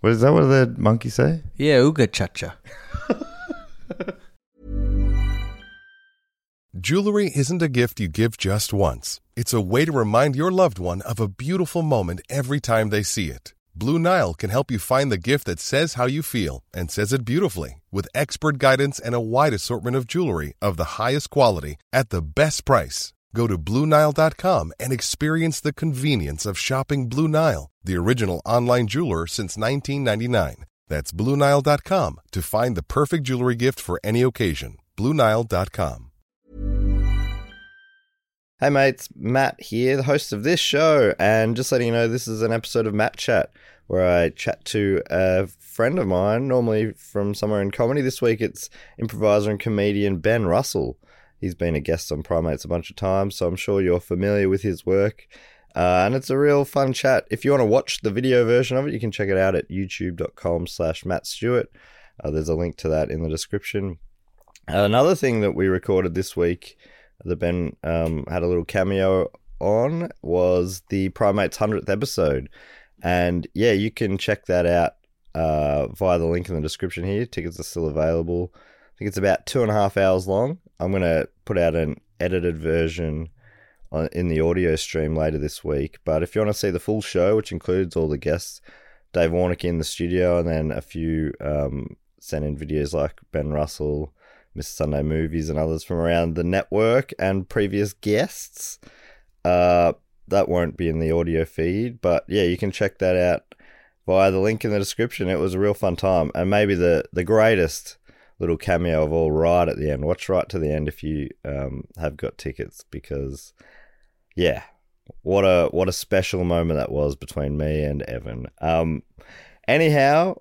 What is that? What the monkey say? Yeah, Ooga Chacha. Jewelry isn't a gift you give just once. It's a way to remind your loved one of a beautiful moment every time they see it. Blue Nile can help you find the gift that says how you feel and says it beautifully with expert guidance and a wide assortment of jewelry of the highest quality at the best price. Go to BlueNile.com and experience the convenience of shopping Blue Nile, the original online jeweler since 1999. That's BlueNile.com to find the perfect jewelry gift for any occasion. BlueNile.com. Hey mates, Matt here, the host of this show, and just letting you know this is an episode of Matt Chat where I chat to a friend of mine, normally from somewhere in comedy. This week it's improviser and comedian Ben Russell. He's been a guest on Primates a bunch of times, so I'm sure you're familiar with his work. Uh, and it's a real fun chat. If you want to watch the video version of it, you can check it out at youtube.com slash Matt Stewart. Uh, there's a link to that in the description. Another thing that we recorded this week that Ben um, had a little cameo on was the Primates 100th episode. And yeah, you can check that out uh, via the link in the description here. Tickets are still available. I think it's about two and a half hours long. I'm going to put out an edited version in the audio stream later this week. But if you want to see the full show, which includes all the guests, Dave Warneke in the studio, and then a few um, sent in videos like Ben Russell, Mr. Sunday Movies, and others from around the network and previous guests. Uh, that won't be in the audio feed, but yeah, you can check that out via the link in the description. It was a real fun time, and maybe the the greatest little cameo of all right at the end. Watch right to the end if you um, have got tickets, because yeah, what a what a special moment that was between me and Evan. Um, anyhow,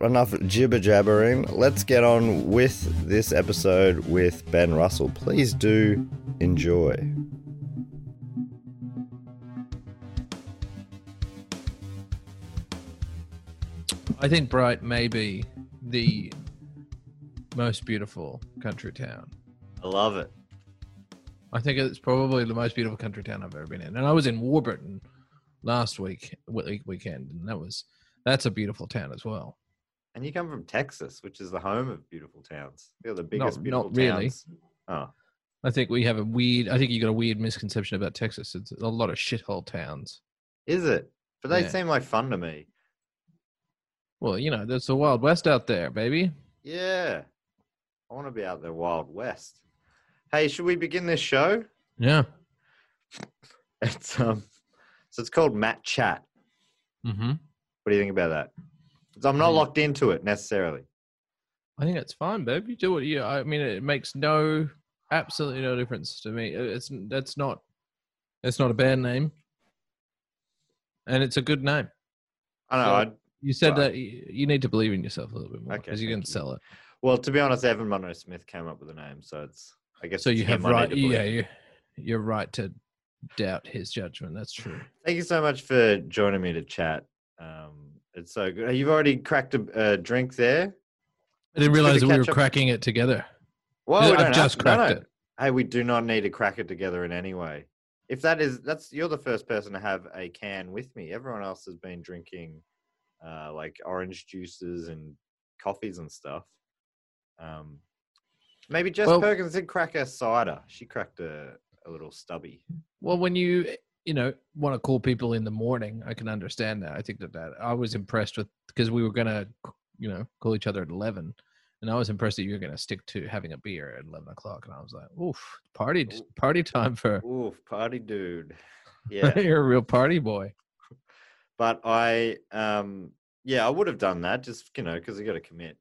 enough jibber jabbering. Let's get on with this episode with Ben Russell. Please do enjoy. I think Bright may be the most beautiful country town. I love it. I think it's probably the most beautiful country town I've ever been in. And I was in Warburton last week week- weekend, and that was that's a beautiful town as well. And you come from Texas, which is the home of beautiful towns. They're the biggest Not- beautiful not really. towns. Oh, I think we have a weird. I think you got a weird misconception about Texas. It's a lot of shithole towns. is it? But they Yeah. seem like fun to me. Well, you know, there's the Wild West out there, baby. Yeah. I want to be out there Wild West. Hey, should we begin this show? Yeah. It's um so it's called Matt Chat. Mm-hmm. What do you think about that? I'm not Yeah. locked into it necessarily. I think it's fine, babe. You do what you. I mean, it makes no, absolutely no difference to me. It's that's not, it's not a bad name, and it's a good name. I know. So- You said Right. that you, you need to believe in yourself a little bit more Okay, because you can you. sell it. well, to be honest, Evan Munro Smith came up with the name, so it's I guess So you have right. Yeah, you, you're right to doubt his judgment. That's true. Thank you so much for joining me to chat. Um, it's so good. You've already cracked a, a drink there. I didn't realize that we were up- cracking it together. Well, we I've just to- no, cracked no. it. Hey, we do not need to crack it together in any way. If that is, that's you're the first person to have a can with me. Everyone else has been drinking, uh, like orange juices and coffees and stuff. Um, maybe Jess Well- Perkins did crack a cider. She cracked a, a little stubby. Well, when you you know want to call people in the morning, I can understand that. I think that that I was impressed with because we were gonna you know call each other at eleven, and I was impressed that you were gonna stick to having a beer at eleven o'clock, and I was like, oof, party party time for oof party dude. Yeah. you're a real party boy. but I, um, yeah, I would have done that just you know because you got to commit,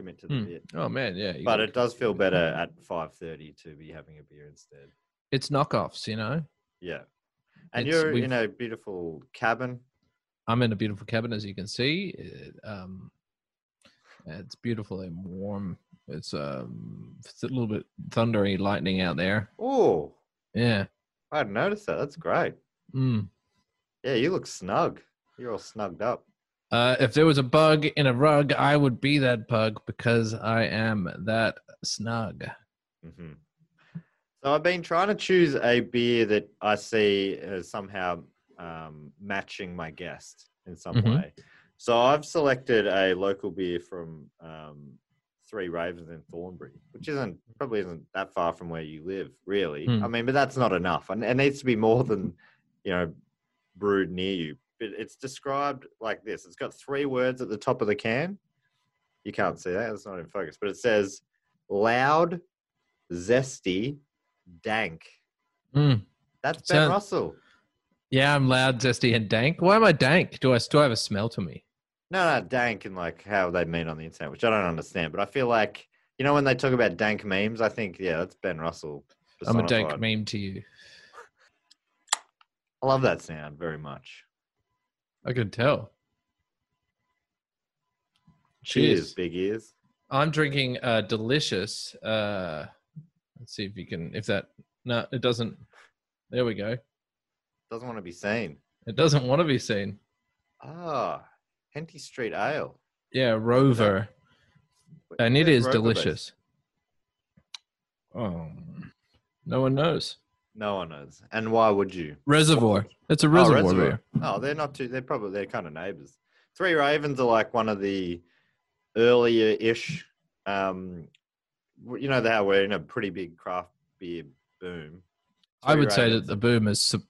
commit to the Hmm. bit. Oh man, yeah. But it does feel better at five thirty to be having a beer instead. it's knockoffs, you know. Yeah. And It's- you're in a beautiful cabin. I'm in a beautiful cabin, as you can see. It, um, it's beautiful and warm. It's um, it's a little bit thundery, lightning out there. Oh, Yeah. I hadn't noticed that. That's great. Mm. Yeah, you look snug. You're all snugged up. Uh, if there was a bug in a rug, I would be that bug because I am that snug. hmm So I've been trying to choose a beer that I see as somehow um, matching my guest in some Mhm. way. So I've selected a local beer from um, Three Ravens in Thornbury, which isn't probably isn't that far from where you live, really. Hmm. I mean, but that's not enough, and it needs to be more than you know brewed near you. But it's described like this: it's got three words at the top of the can. You can't see that; it's not in focus, but it says "loud, zesty, dank." Mm. That's Ben Sound- Russell. Yeah, I'm loud, zesty, and dank. Why am I dank? Do I still have a smell to me? No, no, dank and like how they mean on the internet, which I don't understand. But I feel like you know when they talk about dank memes, I think yeah, that's Ben Russell. I'm a dank meme to you. I love that sound very much. I can tell. Cheers, Cheers. big ears. I'm drinking uh delicious. Uh let's see if you can if that no, it doesn't there we go. Doesn't want to be seen. It doesn't want to be seen. Ah, Henty Street Ale. Yeah, Rover. And it is Rover delicious. Oh no one knows. No one knows. And why would you? Reservoir. It's a Oh, reservoir, Reservoir. beer. Oh, they're not too. They're probably they're kind of neighbors. Three Ravens are like one of the earlier-ish. Um, you know how we're in a pretty big craft beer boom. I Three would say that the boom has sub-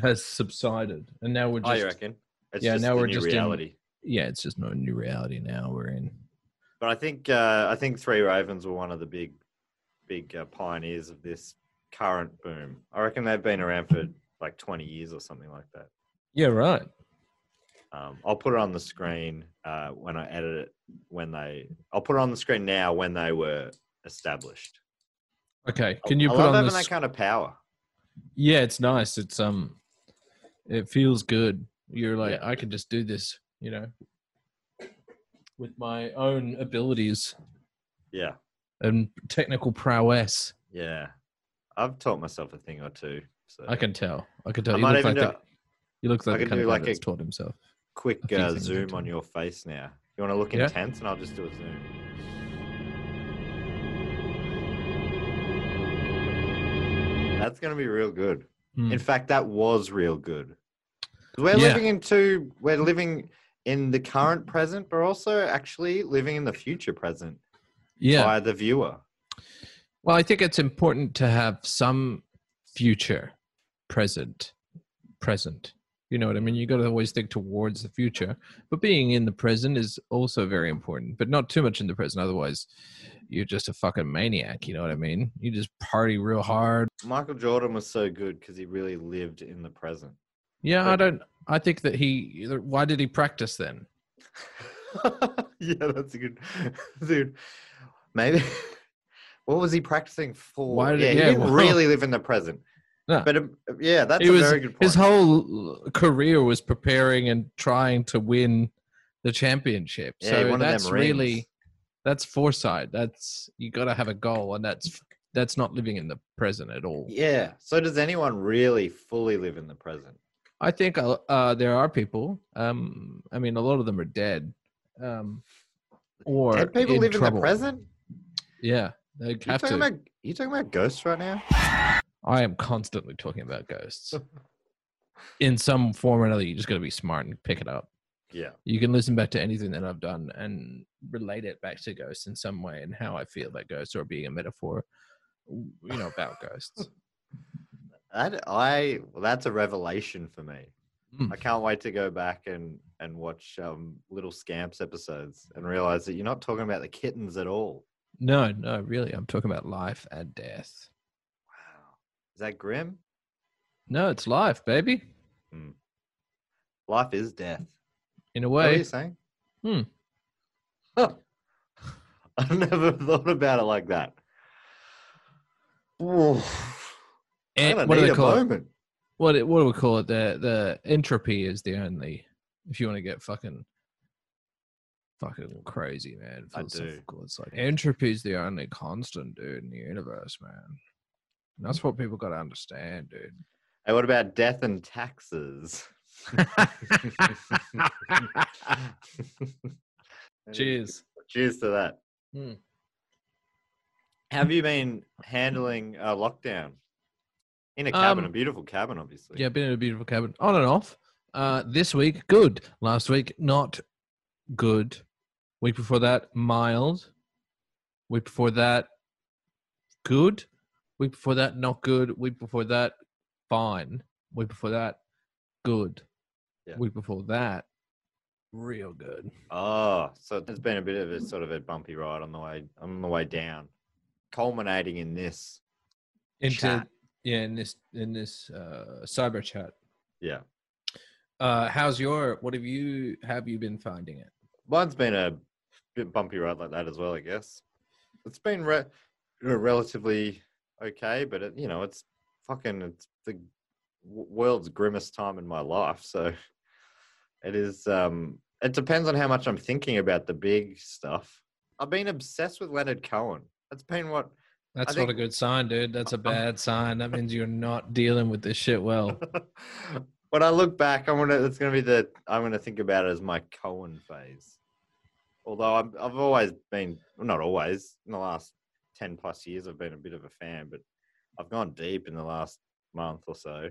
has subsided, and now we're Oh, you just reckon? It's yeah, just now we're new just in- yeah, it's just no new reality now we're in. But I think uh, I think Three Ravens were one of the big, big uh, pioneers of this current boom. I reckon they've been around for like twenty years or something like that. Yeah, right. Um, I'll put it on the screen uh, when I edit it. When they, I'll put it on the screen now when they were established. Okay, can you I put love on having this? that kind of power. Yeah, it's nice. It's um, it feels good. You're like, Yeah. I can just do this, you know, with my own abilities Yeah, and technical prowess. yeah. I've taught myself a thing or two. So I can tell. I can tell. I you might look even like do the, you look I like the kind do of like that's taught himself. quick uh, zoom on your face now. You want to look Yeah. intense, and I'll just do a zoom. That's gonna be real good. Hmm. In fact, that was real good. We're Yeah. living into we're living in the current present, but also actually living in the future present Yeah. by the viewer. Well, I think it's important to have some future, present, present. You know what I mean? You got to always think towards the future, but being in the present is also very important. But not too much in the present, otherwise, you're just a fucking maniac. You know what I mean? You just party real hard. Michael Jordan was so good because he really lived in the present. Yeah, I don't. I think that he. Why did he practice then? yeah, that's a good dude. Maybe what was he practicing for? Why did- yeah, he yeah, didn't well- really live in the present. No. But um, yeah, that's He a was- very good point. His whole career was preparing and trying to win the championship. Yeah, so that's really that's foresight. That's you got to have a goal, and that's that's not living in the present at all. yeah. So does anyone really fully live in the present? I think uh, uh, there are people. Um, I mean, a lot of them are dead, um, or Dead people live trouble. in the present. Yeah, they You have talking to. about you talking about ghosts right now? I am constantly talking about ghosts in some form or another. You just got to be smart and pick it up. Yeah. you can listen back to anything that I've done and relate it back to ghosts in some way and how I feel about ghosts or being a metaphor, you know, about ghosts. That I well, that's a revelation for me. Mm. I can't wait to go back and and watch um, Little Scamps episodes and realize that you're not talking about the kittens at all. No, no, really, I'm talking about life and death. Wow, is that grim? No, it's life, baby. Life is death. In a way. What are you saying? Hmm. Huh. I've never thought about it like that. Ooh. I'm what do they call it? moment. What it- what do we call it? The the entropy is the only If you want to get fucking fucking crazy, man. I philosophical, It's like entropy is the only constant, dude, in the universe, man. And that's what people got to understand, dude. Hey, what about death and taxes? Cheers. Cheers to that. Hmm. Have you been handling uh, lockdown in a cabin, a Um, beautiful cabin, obviously? Yeah, been in a beautiful cabin, on and off. Uh, this week, good. Last week, not good. Week before that, mild. Week before that, good. Week before that, not good. Week before that, fine. Week before that, good. Yeah. Week before that, real good. Oh, so it's been a bit of a sort of a bumpy ride on the way on the way down, culminating in this. Into Chat. yeah, in this in this uh, cyber chat. Yeah, Uh, how's your? What have you have you been finding it? mine's been a bit bumpy ride like that as well. I guess it's been re- relatively okay, but it, you know, it's fucking it's the world's grimmest time in my life. So it is. um It depends on how much I'm thinking about the big stuff. I've been obsessed with Leonard Cohen. That's been what That's think- not a good sign, dude. That's a bad sign. That means you're not dealing with this shit well. when I look back, I'm gonna it's gonna be the I'm gonna think about it as my Cohen phase. Although I'm, I've always been well, not always in the last ten plus years I've been a bit of a fan, but I've gone deep in the last month or so.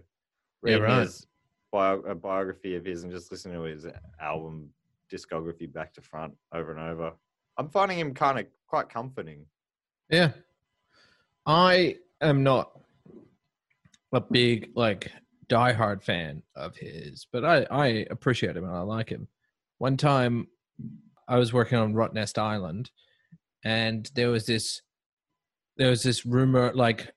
Yeah, Reading right. his bio, a biography of his and just listening to his album discography back to front over and over. I'm finding him kind of quite comforting. Yeah. I am not a big, like, diehard fan of his, but I, I appreciate him and I like him. One time I was working on Rottnest Island and there was this there was this rumor like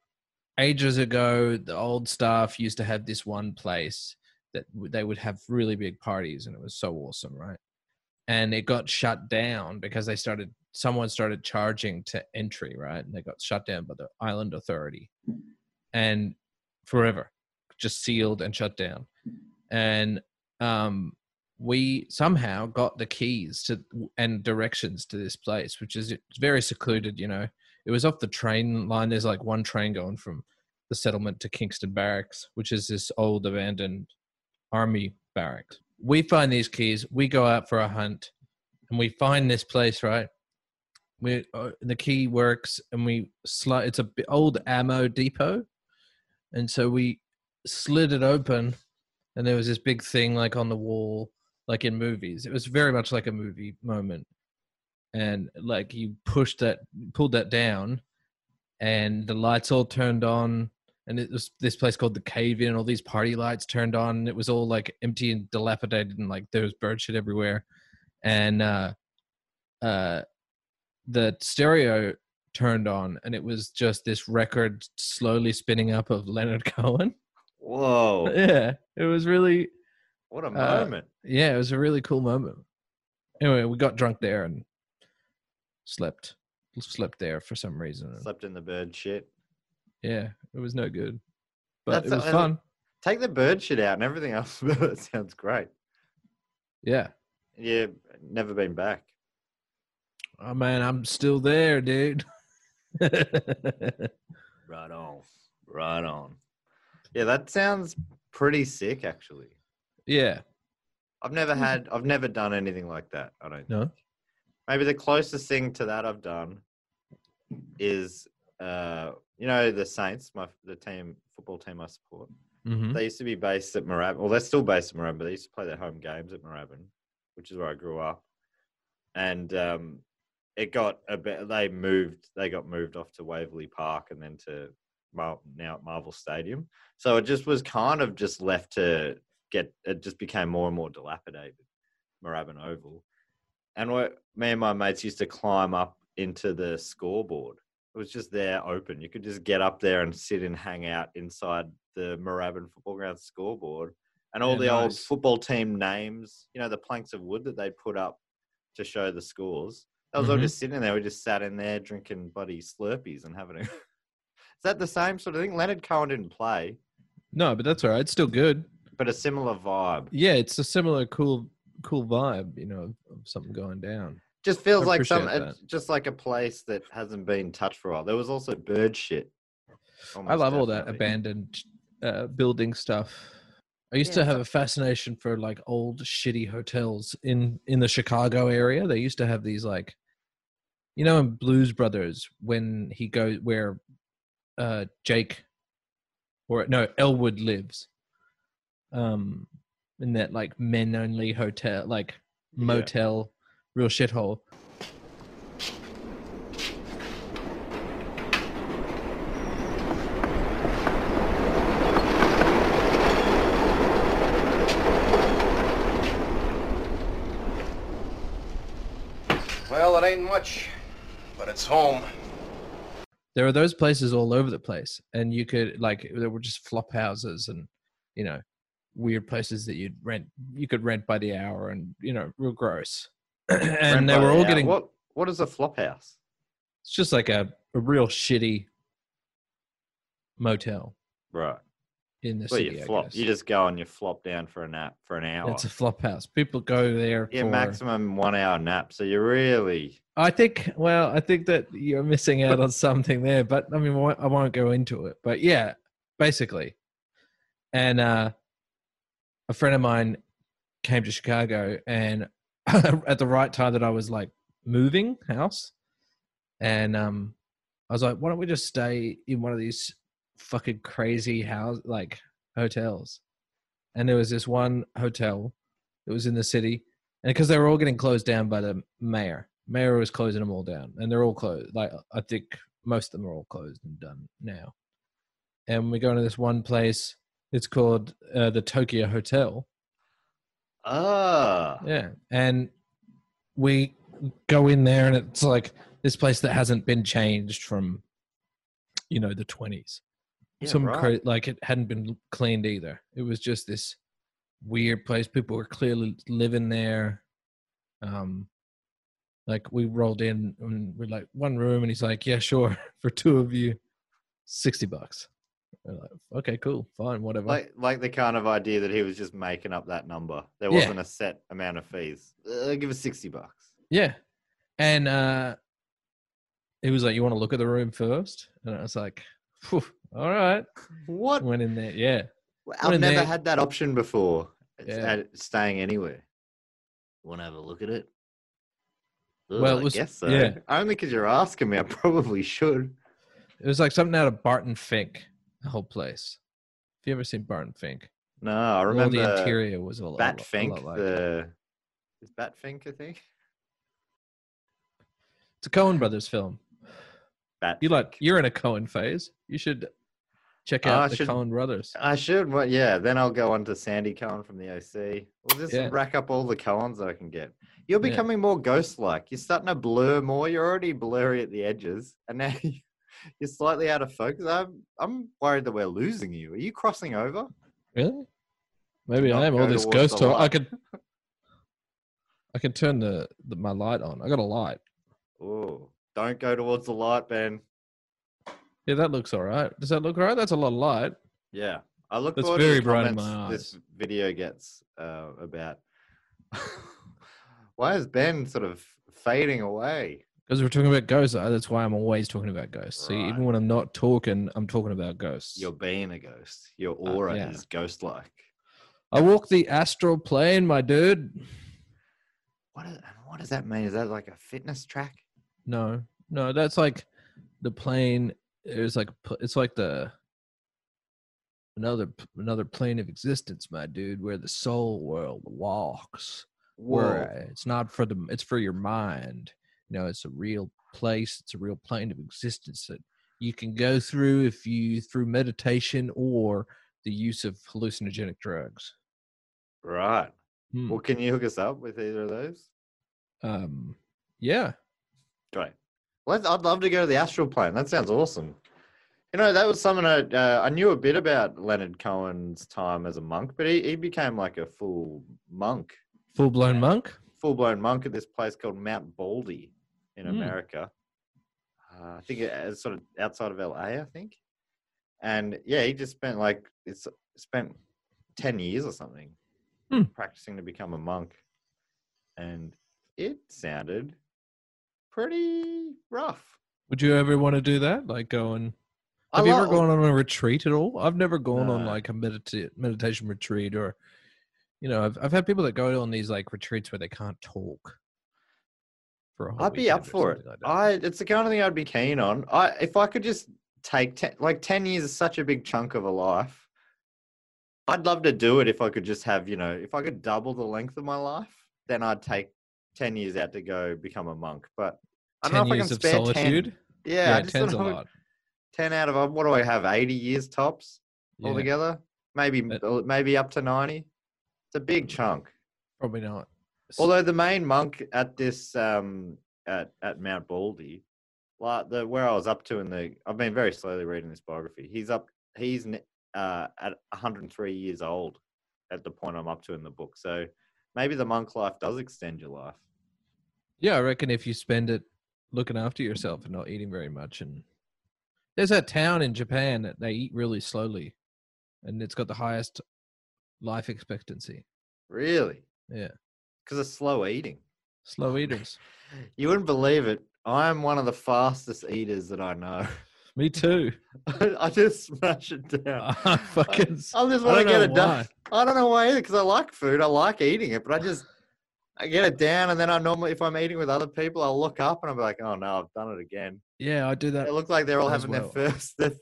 ages ago the old staff used to have this one place that they would have really big parties and it was so awesome right? And it got shut down because they started someone started charging to entry right? And they got shut down by the island authority. And forever just sealed and shut down. And um we somehow got the keys to and directions to this place which is it's very secluded you know. It was off the train line. There's like one train going from the settlement to kingstown barracks which is this old abandoned army barracks. We find these keys we go out for a hunt and we find this place right? We uh, the key works and we slide it's a bi- old ammo depot. And so we slid it open and there was this big thing like on the wall like in movies. It was very much like a movie moment. And like you pushed that pulled that down and the lights all turned on and it was this place called the cave in all these party lights turned on and it was all like empty and dilapidated and like there was bird shit everywhere. And uh uh the stereo turned on and it was just this record slowly spinning up of leonard cohen. Whoa! yeah it was really What a Uh, moment! yeah, it was a really cool moment. Anyway, we got drunk there and slept. Slept there for some reason. Slept in the bird shit. Yeah, it was no good, but That's it was a- fun. Take the bird shit out and everything else. it sounds great. Yeah. Yeah, never been back. Oh man, I'm still there, dude. Right on. Right on. Yeah, that sounds pretty sick actually. Yeah. I've never had I've never done anything like that. I don't No. maybe the closest thing to that I've done is uh you know the Saints, my the team football team I support. hmm They used to be based at Moorabbin. Well, they're still based at Moorabbin, but they used to play their home games at Moorabbin, which is where I grew up. And um, it got a bit. They moved. They got moved off to Waverley Park and then to Mar- now at Marvel Stadium. So it just was kind of just left to get. It just became more and more dilapidated. Moorabbin Oval, and what me and my mates used to climb up into the scoreboard. It was just there open. You could just get up there and sit and hang out inside the Moorabbin Football Ground scoreboard. And all Yeah, the old football team names, you know, the planks of wood that they put up to show the scores. I was all Mhm. just sitting there. We just sat in there drinking buddy Slurpees and having a. Is that the same sort of thing? Leonard Cohen didn't play, No, but that's all right. It's still good. But a similar vibe. Yeah, it's a similar cool cool vibe, you know, of, of something going down. Just feels I like some, appreciate it's just like a place that hasn't been touched for a while. There was also bird shit. I Almost love all that abandoned uh, building stuff. I used Yeah, to have a fascination for like old shitty hotels in in the Chicago area. They used to have these like, you know, in Blues Brothers when he goes where uh, Jake or no Elwood lives, um, in that like men only hotel, like Yeah. motel, real shithole. Well, it ain't much, but it's home. there are those places all over the place and you could like there were just flop houses and you know weird places that you'd rent you could rent by the hour and you know real gross and they were all getting What What is a flop house? it's just like a, a real shitty motel Right. in the Well, city you flop. You just go and you flop down for a nap for an hour. it's a flop house people go there yeah, for maximum one hour nap. So you really I think, well, I think that you're missing out on something there, but I mean, I won't go into it. But yeah, basically. And uh, a friend of mine came to Chicago, and at the right time that I was like moving house, and um, I was like, why don't we just stay in one of these fucking crazy house like hotels? And there was this one hotel that was in the city, and because they were all getting closed down by the mayor, mayor was closing them all down, and they're all closed. Like I think most of them are all closed and done now. And we go into this one place. It's called uh, the Tokyo Hotel. ah Yeah, and we go in there, and it's like this place that hasn't been changed from, you know, the twenties. Yeah, Some right. cra- like it hadn't been cleaned either. It was just this weird place. People were clearly living there. Um, like we rolled in and we're like one room, and he's like, "Yeah, sure, for two of you, sixty bucks." Like, "Okay, cool, fine, whatever." like like the kind of idea that he was just making up that number. There wasn't a set amount of fees. Uh, give us sixty bucks. Yeah. And uh he was like, You want to look at the room first? And I was like, all right. What? Went in there. Yeah. I've never there- had that option before. Yeah. Staying anywhere. Want to have a look at it? Ugh, Well, it I guess so. yeah. Only because you're asking me, I probably should. It was like something out of Barton Fink, the whole place. Have you ever seen Barton Fink? No, I remember. All the interior was a lot, Bat Fink. like the is Bat Fink, I think. It's a Coen Brothers film. Bat. You like you're in a Cohen phase. You should check Oh, out I the should- Coen Brothers. I should, but yeah, then I'll go on to Sandy Cohen from the OC. We'll just Yeah. rack up all the Cohens that I can get. You're Yeah. becoming more ghost-like. You're starting to blur more. You're already blurry at the edges, and now you're slightly out of focus. I'm I'm worried that we're losing you. Are you crossing over? Really? Maybe I am. All this ghost talk. I could I can turn the, the my light on. I got a light. Oh, don't go towards the light, Ben. Yeah, that looks all right. Does that look all right? That's a lot of light. Yeah, I look That's forward to very the bright in my this video gets uh, about. Why is Ben sort of fading away? Because we're talking about ghosts. uh, That's why I'm always talking about ghosts. See, Right. even when I'm not talking, I'm talking about ghosts. You're being a ghost. Your Uh, aura yeah. is ghost-like. I walk the astral plane, my dude. What, is, what does that mean? Is that like a fitness track? No, no, that's like the plane. It's like it's like the another another plane of existence, my dude, where the soul world walks. Where uh, it's not for the it's for your mind. You know, it's a real place. It's a real plane of existence that you can go through if you through meditation or the use of hallucinogenic drugs. Right. Hmm. Well, can you hook us up with either of those? Um, yeah, Great. Well, I'd love to go to the astral plane. That sounds awesome. You know, that was something I, uh, I knew a bit about Leonard Cohen's time as a monk, but he, he became like a full monk, full blown monk. full blown monk at this place called Mount Baldy in Hmm. America. Uh, I think it's sort of outside of LA, I think. And yeah, he just spent like it's spent ten years or something Hmm. practicing to become a monk. and it sounded pretty rough. Would you ever want to do that? Like go and I have you ever gone on a retreat at all? I've never gone on like a medita- meditation retreat or you know, I've I've had people that go on these like retreats where they can't talk. For a whole I'd be up for it. like. I it's the kind of thing I'd be keen on. I if I could just take ten, like ten years is such a big chunk of a life. I'd love to do it if I could just have you know if I could double the length of my life, then I'd take ten years out to go become a monk. But I don't know if I can spare solitude. ten. Yeah, I just don't ten's a lot. Ten out of uh, what do I have? Eighty years tops Yeah, altogether. Maybe But- maybe up to ninety. It's a big chunk. probably not. Although the main monk at this um at at Mount Baldy, like the where I was up to in the I've been very slowly reading this biography. He's up he's uh at 103 years old at the point I'm up to in the book. So maybe the monk life does extend your life. Yeah, I reckon if you spend it looking after yourself and not eating very much, and there's that town in Japan that they eat really slowly, and it's got the highest life expectancy. Really? Yeah, Because of slow eating. slow eaters. You wouldn't believe it. I'm one of the fastest eaters that I know. Me too. I just smash it down. I fucking. s- I just I want to get it done. I don't know why either, because I like food. I like eating it, but I just I get it down, and then I normally, if I'm eating with other people, I'll look up and I'll be like, "Oh no, I've done it again." Yeah, I do that. It looks like they're all having well. their first their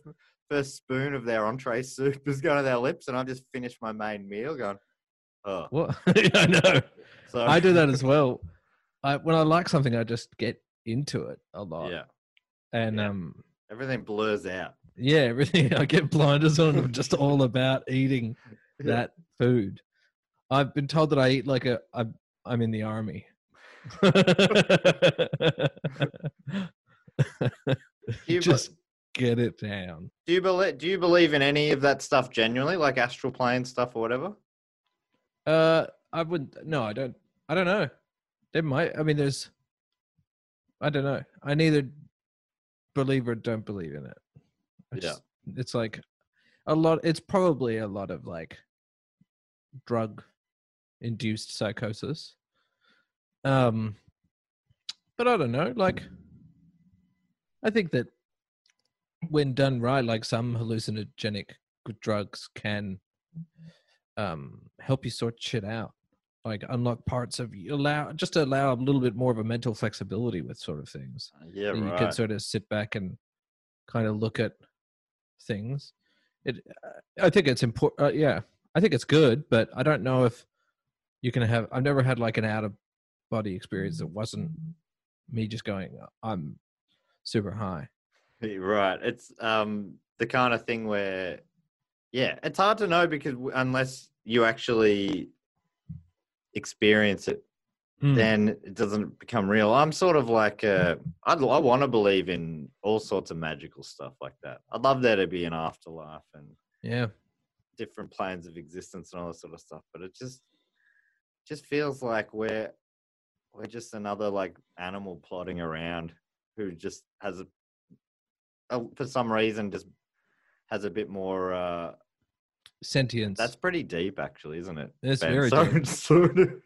first spoon of their entree soup is going to their lips, and I've just finished my main meal, going, "Oh." What? I know. So I do that as well. I when I like something, I just get into it a lot. Yeah, And yeah. um, everything blurs out. yeah, everything. I get blinders on. I'm just all about eating that food. I've been told that I eat like a. I'm, I'm in the army. You just get it down. Do you believe? Do you believe in any of that stuff genuinely, like astral plane stuff or whatever? Uh, I wouldn't. No, I don't. I don't know. There might. I mean, there's. I don't know. I neither believe or don't believe in it. I Yeah. It's like a lot. It's probably a lot of like drug induced psychosis. Um, but I don't know. Like, I think that when done right, like some hallucinogenic drugs can um help you sort shit out like unlock parts of you allow just to allow a little bit more of a mental flexibility with sort of things. Yeah, that you can sort of sit back and kind of look at things. It uh, i think it's important uh, yeah i think it's good but i don't know if you can have i've never had like an out of body experience that wasn't me just going i'm super high. Right. It's um the kind of thing where, yeah, it's hard to know because unless you actually experience it, Hmm. then it doesn't become real. I'm sort of like, uh, I'd, I want to believe in all sorts of magical stuff like that. I'd love there to be an afterlife and yeah different planes of existence and all that sort of stuff. But it just, just feels like we're, we're just another like animal plodding around who just has a, a for some reason just has a bit more. uh sentience That's pretty deep, actually, isn't it? It's Ben? very sorry, deep. sorry, to,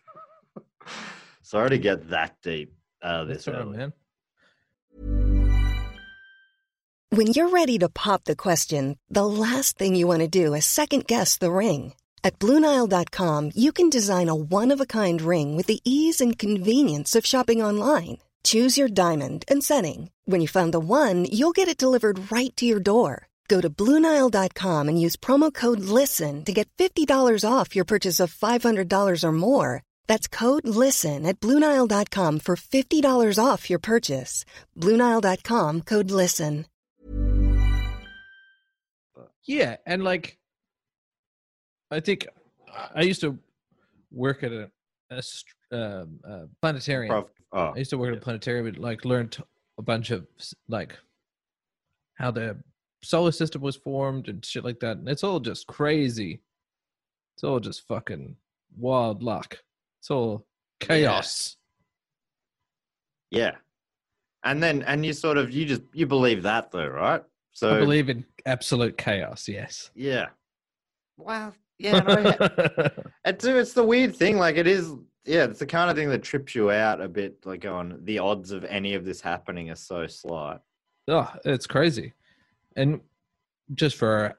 sorry to get that deep uh, out of this all right, early. man When you're ready to pop the question, the last thing you want to do is second guess the ring. At Bluenile.com, you can design a one of a kind ring with the ease and convenience of shopping online. Choose your diamond and setting. When you find the one, you'll get it delivered right to your door. Go to Bluenile.com and use promo code LISTEN to get $50 off your purchase of $500 or more. That's code LISTEN at Bluenile.com for $50 off your purchase. Bluenile.com code LISTEN. Yeah, and like, I think I used to work at a, a um, uh, planetarium. Prof- oh, I used to work at a planetarium and like learned a bunch of like how the solar system was formed and shit like that. And it's all just crazy. It's all just fucking wild luck. It's all chaos. yeah. And then, and you sort of, you just, you believe that though, right? So I believe in absolute chaos. Yes. Yeah. Well, Yeah, no, it's it's the weird thing. Like it is. Yeah, it's the kind of thing that trips you out a bit. Like on the odds of any of this happening are so slight. oh, it's crazy. And just for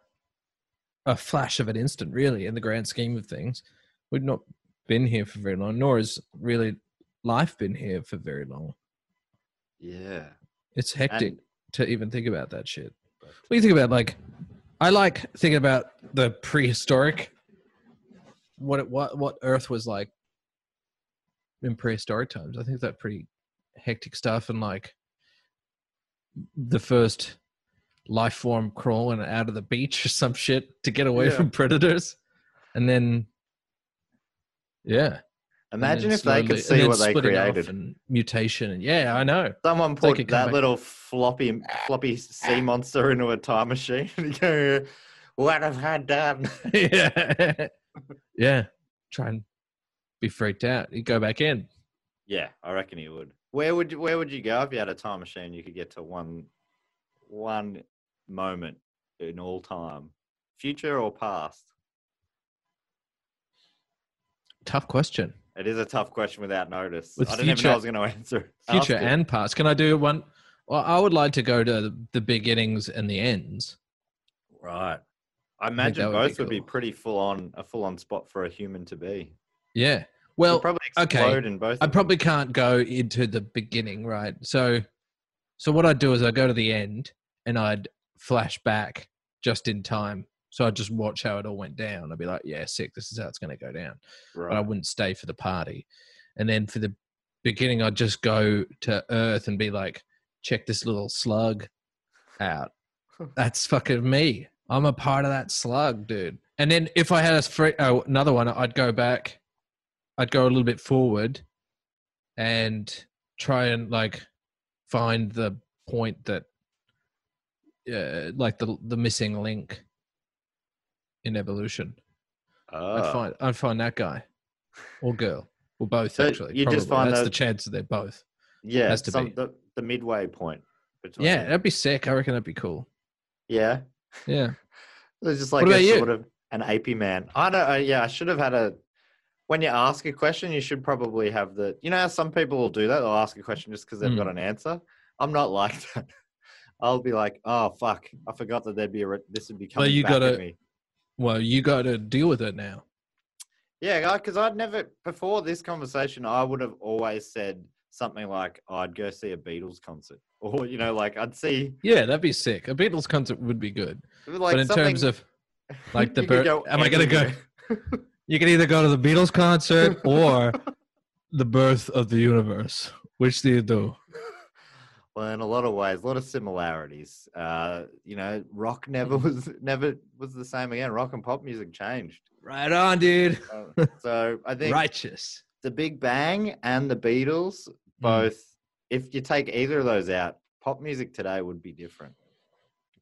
a, flash of an instant, really, in the grand scheme of things, we've not been here for very long, nor has really life been here for very long. Yeah. It's hectic And to even think about that shit. What do you think about like? I like thinking about the prehistoric. What it, what what Earth was like in prehistoric times. I think that pretty hectic stuff, and like the first life form crawling out of the beach or some shit to get away Yeah. from predators, and then yeah. imagine if they could see what they created. and mutation and yeah, I know. Someone put that back. little floppy floppy sea monster into a time machine go, "What have I done?" yeah. yeah. Try and be freaked out. You go back in. Yeah, I reckon he would. Where would you, where would you go if you had a time machine? You could get to one one moment in all time, future or past. Tough question. It is a tough question without notice. With I didn't even future- know I was going to answer. Future and past. Can I do one? Well, I would like to go to the, beginnings and the ends. right. I imagine that would be both would be cool. pretty full on a full on spot for a human to be. Yeah. Well, probably okay. explode in both. I of them. probably can't go into the beginning, right? So, so what I'd do is I'd go to the end and I'd flash back just in time. So I'd just watch how it all went down. I'd be like, yeah, sick. This is how it's going to go down. but I wouldn't stay for the party. And then for the beginning, I'd just go to Earth and be like, check this little slug out. That's fucking me. I'm a part of that slug, dude. And then if I had a free, oh, uh, another one, I'd go back. I'd go a little bit forward and try and like find the point that, uh, like the the missing link in evolution. I'd Oh. find I'd find that guy or girl or both So actually. you just find that's the- the chance that they're both. yeah, has to some, be. The, the midway point. Between Yeah, that'd be sick. I reckon that'd be cool. yeah. Yeah. It's just like What a sort of an AP man. I don't. Uh, yeah, I should have had a. When you ask a question, you should probably have the. You know, how some people will do that. They'll ask a question just because they've Mm. got an answer. I'm not like that. I'll be like, oh fuck, I forgot that there'd be a. Re- this would be coming you back gotta- at me. Well, you got to deal with it now. Yeah, because I'd never before this conversation, I would have always said something like, oh, "I'd go see a Beatles concert," or you know, like I'd see Yeah, that'd be sick. A Beatles concert would be good. like but in terms of like the you bir- am I gonna go- you can either go to the Beatles concert or the birth of the universe. Which do you do? Well, in a lot of ways, a lot of similarities. Uh, you know, rock never was never was the same again. Rock and pop music changed. Right on, dude. Uh, so I think Righteous. the Big Bang and the Beatles, both. If you take either of those out, pop music today would be different.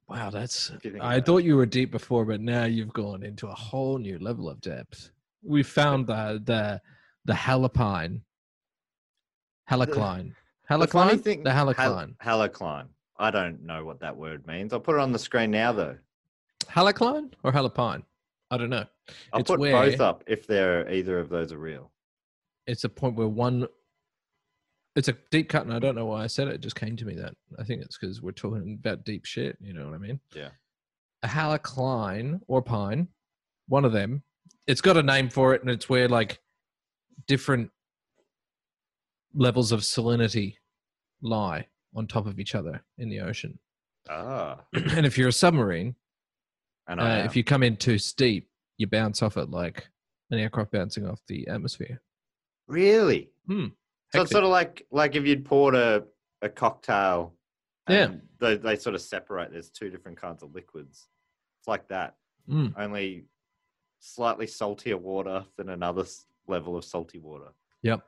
Wow, that's. If you think I thought you were deep before, but now you've gone into a whole new level of depth. We found the the the halopine, halocline, The thing- the halocline, halocline. I don't know what that word means. I'll put it on the screen now, though. halocline or halopine. I don't know. I'll It's put where- both up if they're either of those are real. It's a point where one. It's a deep cut, and I don't know why I said it. It just came to me that I think it's because we're talking about deep shit. You know what I mean? Yeah. A halocline or pine, one of them. It's got a name for it, and it's where like different levels of salinity lie on top of each other in the ocean. Ah, and if you're a submarine, and uh, if you come in too steep, you bounce off it like an aircraft bouncing off the atmosphere. really. Hmm. So it's sort of like like if you'd poured a, a cocktail. Yeah. They, they sort of separate. There's two different kinds of liquids. It's like that. Mm. Only slightly saltier water than another level of salty water. Yep.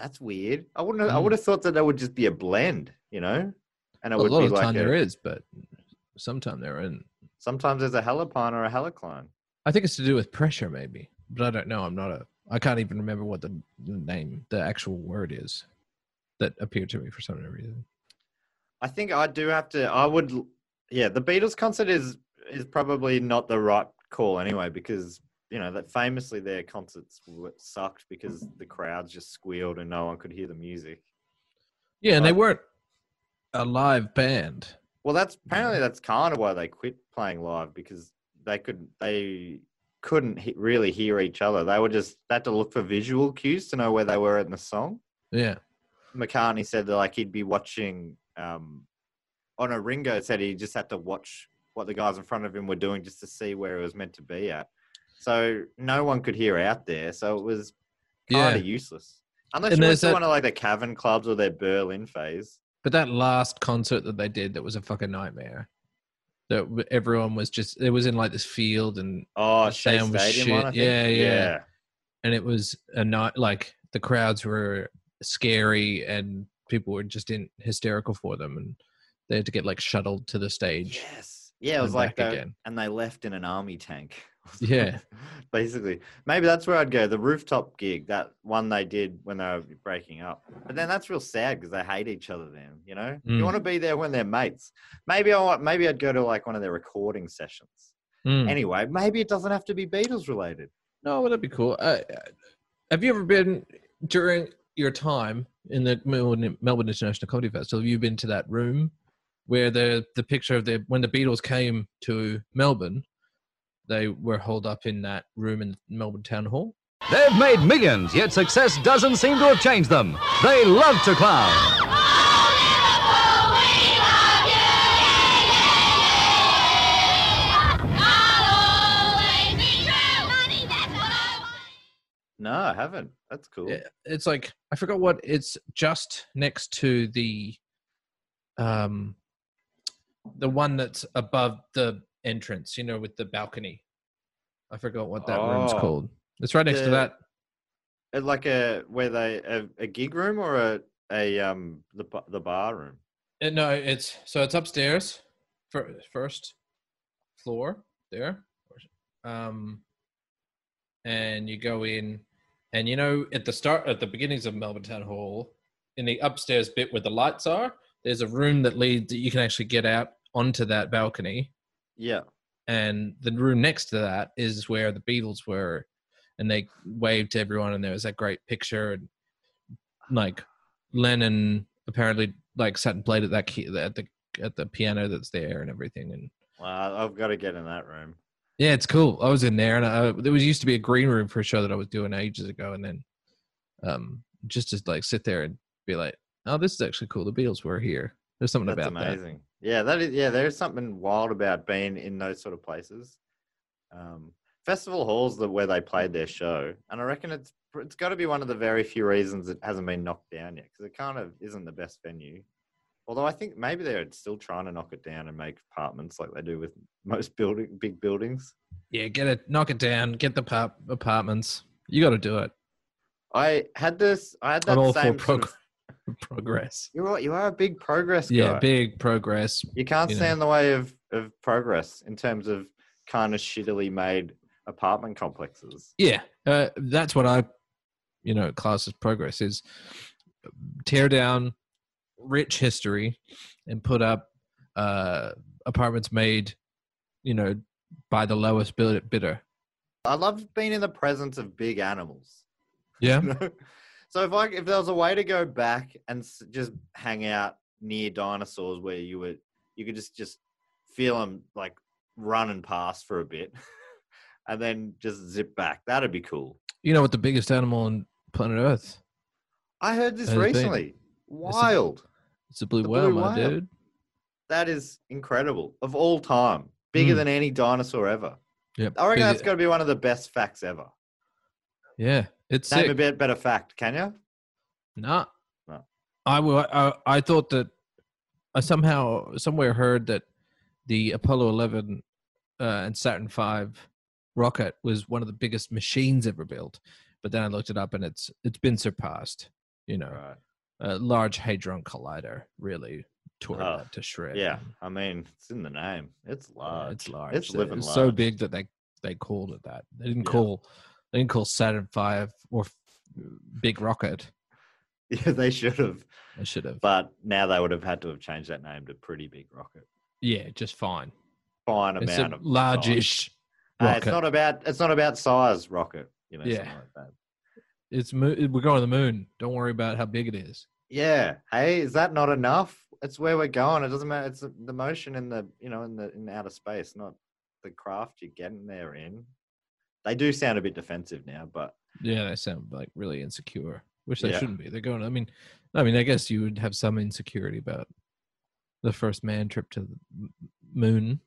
That's weird. I wouldn't. Have, I Mm. would have thought that that would just be a blend. You know, and it Well, a lot be of like time a, there is, but sometimes there isn't. sometimes there's a halopine or a halocline. I think it's to do with pressure, maybe, but I don't know. I'm not a. I can't even remember what the, the name, the actual word is, that appeared to me for some reason. I think I do have to. I would. Yeah, the Beatles concert is is probably not the right call anyway because you know that famously their concerts sucked because the crowds just squealed and no one could hear the music. Yeah, and they weren't a live band. Well, that's apparently that's kind of why they quit playing live because they could they couldn't he- really hear each other. They were just they had to look for visual cues to know where they were in the song. Yeah. McCartney said that like he'd be watching. Um, oh no, Ringo said he just had to watch what the guys in front of him were doing just to see where it was meant to be at. So no one could hear out there. So it was kind Yeah. of useless. Unless And you went to that- one of like the cavern clubs or their Berlin phase. But that last concert that they did, that was a fucking nightmare. That everyone was just, it was in like this field and Oh, The Shea sound was Stadium shit. one, think. Yeah, yeah. and it was a night like the crowds were scary and people were just in hysterical for them and they had to get like shuttled to the stage. Yes. Yeah, it was like that. again. And they left in an army tank. Yeah. Basically. Maybe that's where I'd go. The rooftop gig, that one they did when they were breaking up. But then that's real sad because they hate each other then, you know? Mm. You want to be there when they're mates. Maybe I want maybe I'd go to like one of their recording sessions. Mm. Anyway, maybe it doesn't have to be Beatles related. No, that'd be cool. Uh, have you ever been during your time in the Melbourne, Melbourne International Comedy Festival? Have you been to that room where the the picture of the when the Beatles came to Melbourne, they were holed up in that room in Melbourne Town Hall? They've made millions, yet success doesn't seem to have changed them. They love to clown. No, I haven't. That's cool. Yeah, it's like I forgot what it's just next to the um the one that's above the entrance, you know, with the balcony. I forgot what that room's Oh. called. It's right next to that. Uh, Like a where they a, a gig room or a a um the the bar room. Uh, no, it's so it's upstairs, fir- first floor there, um, and you go in, and you know at the start at the beginnings of Melbourne Town Hall, in the upstairs bit where the lights are, there's a room that leads that you can actually get out onto that balcony, Yeah. and the room next to that is where the Beatles were, and they waved to everyone, and there was that great picture, and like Lennon apparently like sat and played at that key at the at the piano that's there and everything, and Well, I've got to get in that room. yeah, it's cool. I was in there, and I, there was used to be a green room for a show that I was doing ages ago, and then um just to like sit there and be like, oh, this is actually cool. The Beatles were here. There's something That's about that. amazing. Yeah, that is. Yeah, there's something wild about being in those sort of places. Um, festival halls that where they played their show, and I reckon it's it's got to be one of the very few reasons it hasn't been knocked down yet because it kind of isn't the best venue. Although I think maybe they're still trying to knock it down and make apartments like they do with most building big buildings. Yeah, get it, knock it down, get the pap- apartments. You got to do it. I had this. I had that I'm all for same sort of- progress. You're. You are a big progress guy. Yeah, big progress. You can't you know. stand in the way of, of progress in terms of kind of shittily made apartment complexes. Yeah, uh, that's what I, you know, class as progress is tear down rich history and put up uh, apartments made, you know, by the lowest bidder. I love being in the presence of big animals. Yeah, you know? So if I if there was a way to go back and s- just hang out near dinosaurs where you would you could just just feel them like running past for a bit, and then just zip back, that'd be cool. you know what the biggest animal on planet Earth? I heard this recently. Wild. It's a blue whale, blue my dude. That is incredible. Of all time, bigger Mm. than any dinosaur ever. Yep. I reckon that's got to be one of the best facts ever. Yeah, it's Name sick. a bit better fact, can you? Nah. No. I, wa- I I thought that I somehow somewhere heard that the Apollo 11 uh, and Saturn 5 rocket was one of the biggest machines ever built. But then I looked it up and it's it's been surpassed. You know, Right. a large hadron collider really tore Oh, that to shreds. Yeah, I mean, it's in the name. It's Yeah, large. it's large. It's living it's large. so big that they they called it that. They didn't Yeah. call they didn't call Saturn 5 or Big Rocket. Yeah, they should have. They should have. But now they would have had to have changed that name to Pretty Big Rocket. yeah, just fine. Fine It's amount a of largish Uh, it's not about it's not about size, rocket. You know, Yeah. like that. It's mo- we're going to the moon. Don't worry about how big it is. Yeah. Hey, is that not enough? It's where we're going. It doesn't matter. It's the- the motion in the you know in the in outer space, not the craft you're getting there in. They do sound a bit defensive now, but Yeah, they sound like really insecure, which they Yeah. shouldn't be. They're going. I mean, I mean, I guess you would have some insecurity about the first man trip to the moon,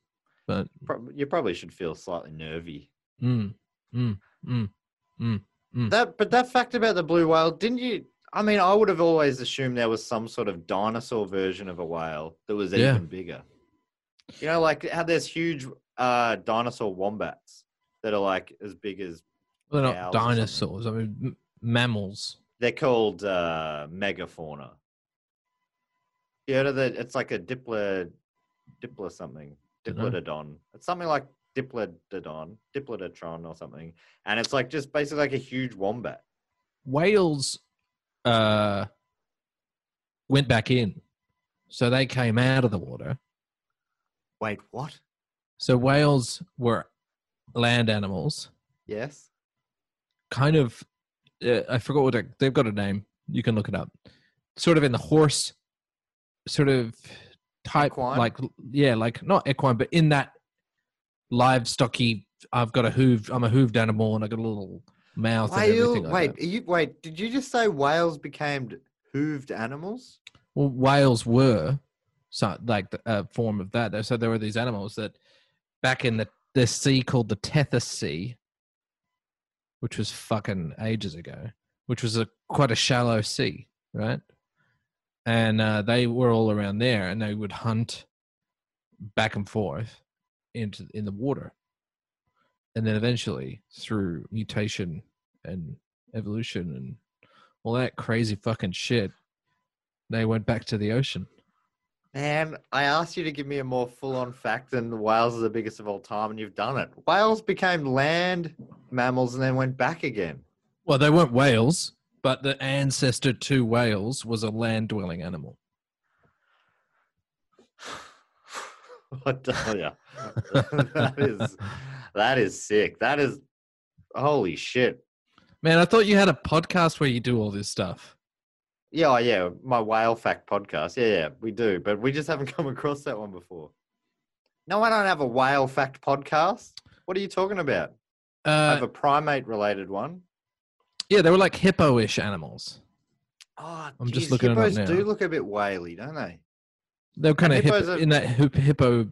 but you probably should feel slightly nervy. mm, mm, mm, mm. That but that fact about the blue whale, didn't you? I mean, I would have always assumed there was some sort of dinosaur version of a whale that was Yeah. even bigger. You know, like how there's huge uh, dinosaur wombats that are like as big as They're not cows or something. dinosaurs. I mean, m- mammals. they're called uh, megafauna. Of? It's like a diplo, diplo something, Dunno. diplododon. It's something like diplododon, diplodotron or something, and it's like just basically like a huge wombat. Whales uh, went back in, so they came out of the water. Wait, what? So whales were land animals, Yes. kind of. Uh, I forgot what they- they've got a name. You can look it up. Sort of in the horse, sort of type, Equine? like yeah, like not equine, but in that livestocky. I've got a hooved. I'm a hooved animal, and I got a little mouth. and Whale, like wait, you, wait, did you just say whales became hooved animals? Well, whales were so like a form of that. So there were these animals that back in the the sea called the Tethys Sea, which was fucking ages ago, which was a quite a shallow sea, right? And uh, they were all around there, and they would hunt back and forth into in the water, and then eventually through mutation and evolution and all that crazy fucking shit, they went back to the ocean. Man, I asked you to give me a more full-on fact than the whales are the biggest of all time, and you've done it. Whales became land mammals and then went back again. Well, they weren't whales, but the ancestor to whales was a land dwelling animal. I tell ya, that is that is sick. That is holy shit. Man, I thought you had a podcast where you do all this stuff. Yeah, oh, yeah, my whale fact podcast. Yeah, yeah, we do, but we just haven't come across that one before. No, I don't have a whale fact podcast. What are you talking about? I Uh, have a primate related one. yeah, they were like hippo ish animals. Oh, I'm just geez, looking it up hippos now. do look a bit whaley, don't they? They're kind of hippos hippo, are- in that hip- hippo,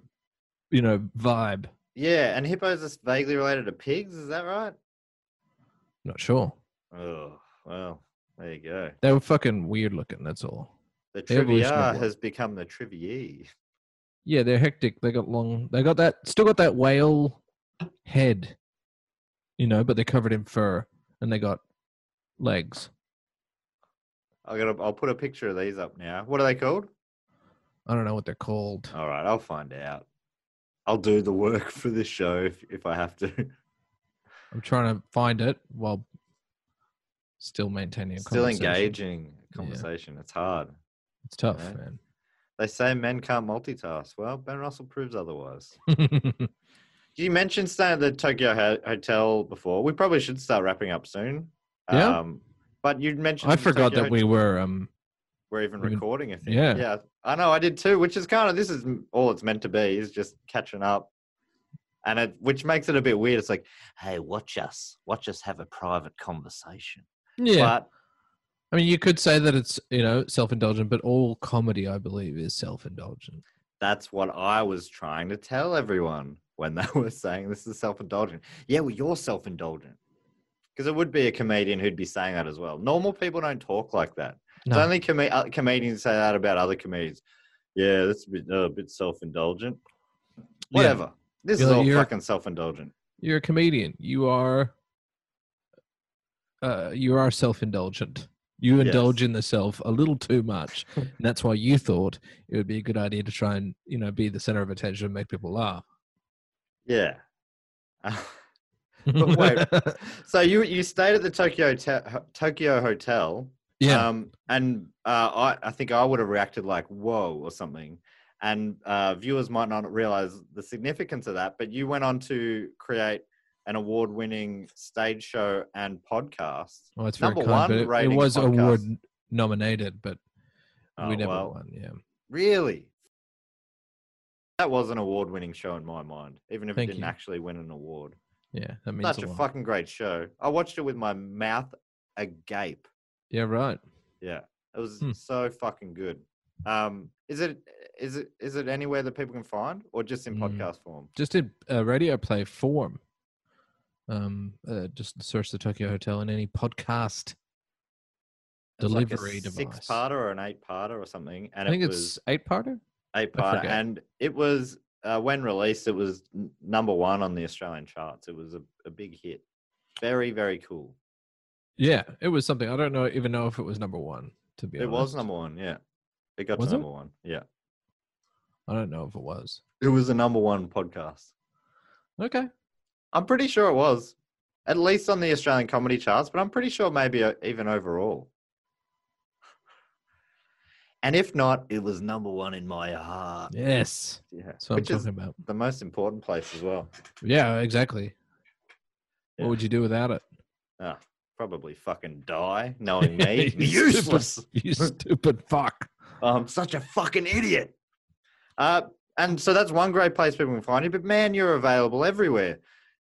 you know, vibe. Yeah, and hippos are vaguely related to pigs. Is that right? Not sure. Oh, well, there you go. They were fucking weird looking. That's all. The trivia has become the trivia. Yeah, they're hectic. They got long. They got that. Still got that whale head, you know, but they're covered in fur, and they got legs. I'll got. I'll put a picture of these up now. What are they called? I don't know what they're called. All right, I'll find out. I'll do the work for this show if, if I have to. I'm trying to find it while still maintaining a Still engaging conversation. It's hard. It's tough, Yeah. man. They say men can't multitask. Well, Ben Russell proves otherwise. You mentioned staying at the Tokyo ho- Hotel before. We probably should start wrapping up soon. Yeah. Um, but you mentioned I forgot that we were. Um, we're even we've recording. I think. Yeah. Yeah. I know. I did too. Which is kind of this is all it's meant to be is just catching up, and it which makes it a bit weird. It's like, hey, watch us, watch us have a private conversation. Yeah, But I mean, you could say that it's you know self-indulgent, but all comedy, I believe, is self-indulgent. that's what I was trying to tell everyone when they were saying this is self-indulgent. Yeah, well, you're self-indulgent. Because it would be a comedian who'd be saying that as well. Normal people don't talk like that. It's only com- uh, comedians say that about other comedians. Yeah, that's a bit, uh, a bit self-indulgent. Whatever. This is You're- all you're- fucking self-indulgent. You're a comedian. You are. Uh, you are self-indulgent. You Yes. indulge in the self a little too much, and that's why you thought it would be a good idea to try and you know be the center of attention and make people laugh. Yeah. But wait. so you you stayed at the Tokyo te- Tokyo Hotel. yeah, Um, and uh, I, I think I would have reacted like, whoa, or something. And uh, viewers might not realize the significance of that, but you went on to create an award-winning stage show and podcast. Well, it's very Number kind, one it, it was podcast. award nominated, but Oh, we never well, won. Yeah. Really? That was an award-winning show in my mind, even if Thank it didn't you. actually win an award. Yeah, that means Such a a fucking great show. I watched it with my mouth agape. Yeah, right. Yeah, it was Hmm. so fucking good. Um, is it is it is it anywhere that people can find, or just in Mm. podcast form? Just in uh, radio play form. Um, uh, just search the Tokyo Hotel in any podcast It's like a delivery device. six-parter or an eight-parter or something, and I think it it's was eight parter. eight-parter, and it was uh, when released, it was n- number one on the Australian charts. It was a, a big hit. Very very cool. Yeah, it was something. I don't know even know if it was number one. To be It honest, was number one. Yeah, it got Was to it? number one. Yeah, I don't know if it was. it was a number one podcast. Okay. I'm pretty sure it was, at least on the Australian comedy charts, but I'm pretty sure maybe uh, even overall. And if not, it was number one in my heart. Yes, Yeah, that's what which I'm talking about. the most important place as well. Yeah, exactly. Yeah. What would you do without it? Ah, probably fucking die, knowing me. You Useless. Stupid, you stupid fuck. I'm such a fucking idiot. Uh, and so that's one great place people can find you. But man, you're available everywhere.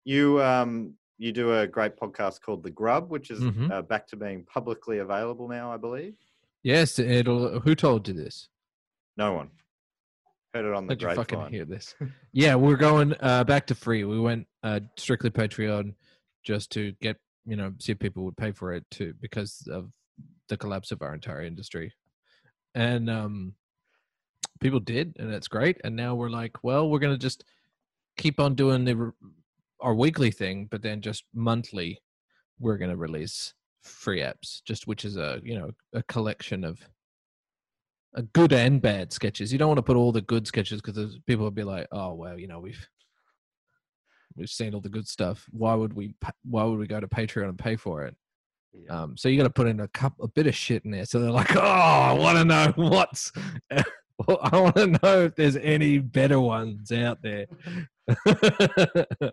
You um you do a great podcast called The Grub, which is Mhm. uh, back to being publicly available now, I believe. Yes, it'll. Who told you this? No one heard it on the you fucking grapevine. hear this? yeah, we're going uh, back to free. We went uh, strictly Patreon just to get you know see if people would pay for it too because of the collapse of our entire industry, and um, people did, and that's great. And now we're like, well, we're gonna just keep on doing the our weekly thing, but then just monthly, we're gonna release free apps, just which is a you know a collection of a good and bad sketches. You don't want to put all the good sketches because people would be like, "Oh well, you know we've we've seen all the good stuff. Why would we? Why would we go to Patreon and pay for it?" Yeah. Um, so you got to put in a cup, a bit of shit in there. So they're like, "Oh, I want to know what's." well, I want to know if there's any better ones out there.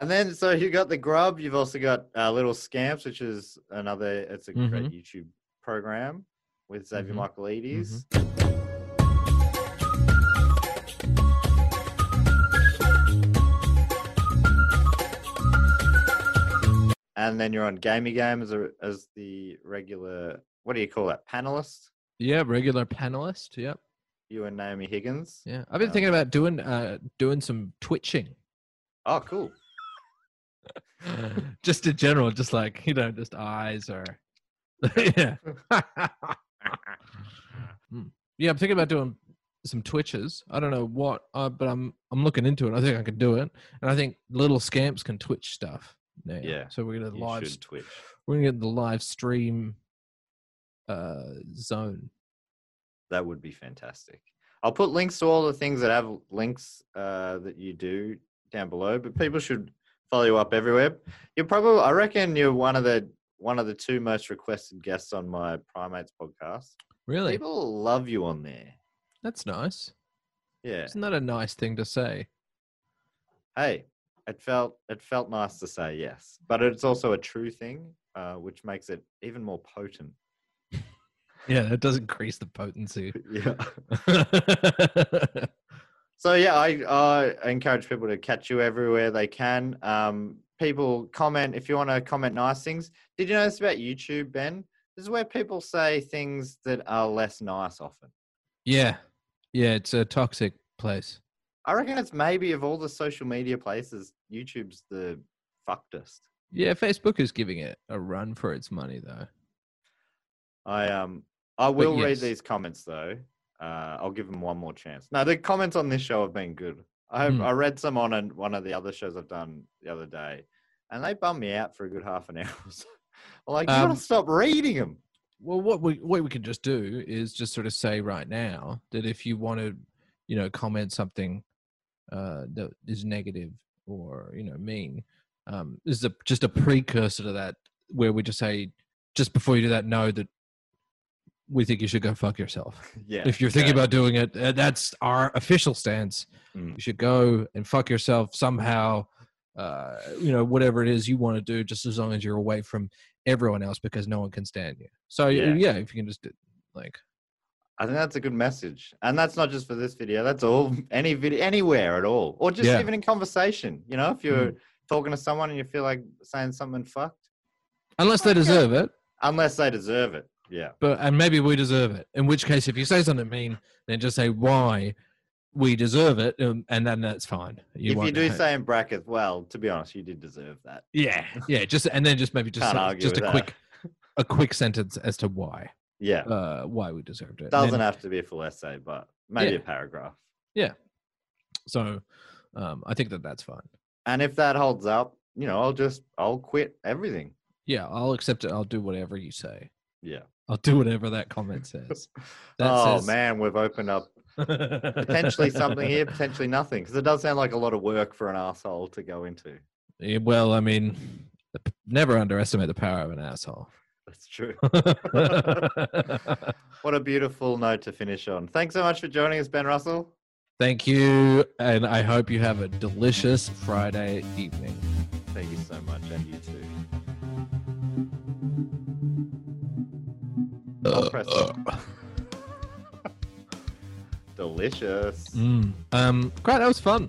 And then so you've got the grub. You've also got uh, Little Scamps, which is another. It's a great Mhm. YouTube program with Xavier Mhm. Michaelides. And then you're on Gamey Game as a, as the regular. What do you call that? Panelist. yeah, regular panelist. Yep. You and Naomi Higgins. Yeah, I've been Um, thinking about doing uh doing some twitching. Oh, cool. just in general, just like you know, just eyes or yeah. Hmm. yeah, I'm thinking about doing some twitches. I don't know what, uh, but I'm I'm looking into it. I think I can do it, and I think little scamps can twitch stuff. Now. Yeah, So we're gonna live. Twitch. we're gonna get the live stream uh zone. That would be fantastic. I'll put links to all the things that have links uh, that you do down below, but people should follow you up everywhere. You're probably, I reckon, you're one of the one of the two most requested guests on my Primates podcast. Really, People love you on there. that's nice. Yeah. Isn't that a nice thing to say? Hey, it felt it felt nice to say yes, but it's also a true thing, uh, which makes it even more potent. Yeah, that does increase the potency. Yeah. So yeah, I, I encourage people to catch you everywhere they can. Um, people comment if you want to comment nice things. Did you know this about YouTube, Ben? This is where people say things that are less nice often. yeah, yeah, it's a toxic place. I reckon it's maybe of all the social media places, YouTube's the fuckedest. Yeah, Facebook is giving it a run for its money, though. I um I will read these comments though. Uh, I'll give them one more chance. No, the comments on this show have been good. I Hmm. I read some on an, one of the other shows I've done the other day, and they bummed me out for a good half an hour. So I'm like, you Um, gotta stop reading them. Well, what we what we could just do is just sort of say right now that if you want to, you know, comment something uh, that is negative or you know mean, um, this is a, just a precursor to that, where we just say just before you do that, know that we think you should go fuck yourself. Yeah. if you're thinking okay. about doing it, uh, that's our official stance. Mm. You should go and fuck yourself somehow uh, you know, whatever it is you want to do, just as long as you're away from everyone else because no one can stand you. So Yeah. yeah, if you can just do, like, I think that's a good message, and that's not just for this video. That's all any video anywhere at all, or just Yeah. even in conversation. You know, if you're talking to someone and you feel like saying something fucked, unless they deserve it, unless they deserve it. Yeah, but and maybe we deserve it. In which case, if you say something mean, then just say why we deserve it, um, and then that's fine. if you do say in brackets, well, to be honest, you did deserve that. yeah, yeah, just and then just maybe just just a that. quick a quick sentence as to why Yeah, uh why we deserved it. Doesn't then- have to be a full essay, but maybe Yeah. a paragraph. Yeah. So um I think that that's fine. And if that holds up, you know, I'll just I'll quit everything. Yeah, I'll accept it. I'll do whatever you say. Yeah. I'll do whatever that comment says. That oh says- man, we've opened up potentially something here, potentially nothing, because it does sound like a lot of work for an asshole to go into. Yeah, well, I mean, never underestimate the power of an asshole. That's true. what a beautiful note to finish on. Thanks so much for joining us, Ben Russell. Thank you, and I hope you have a delicious Friday evening. Thank you so much, and you too. I'll press it. Delicious. Mm. Um, great, that was fun.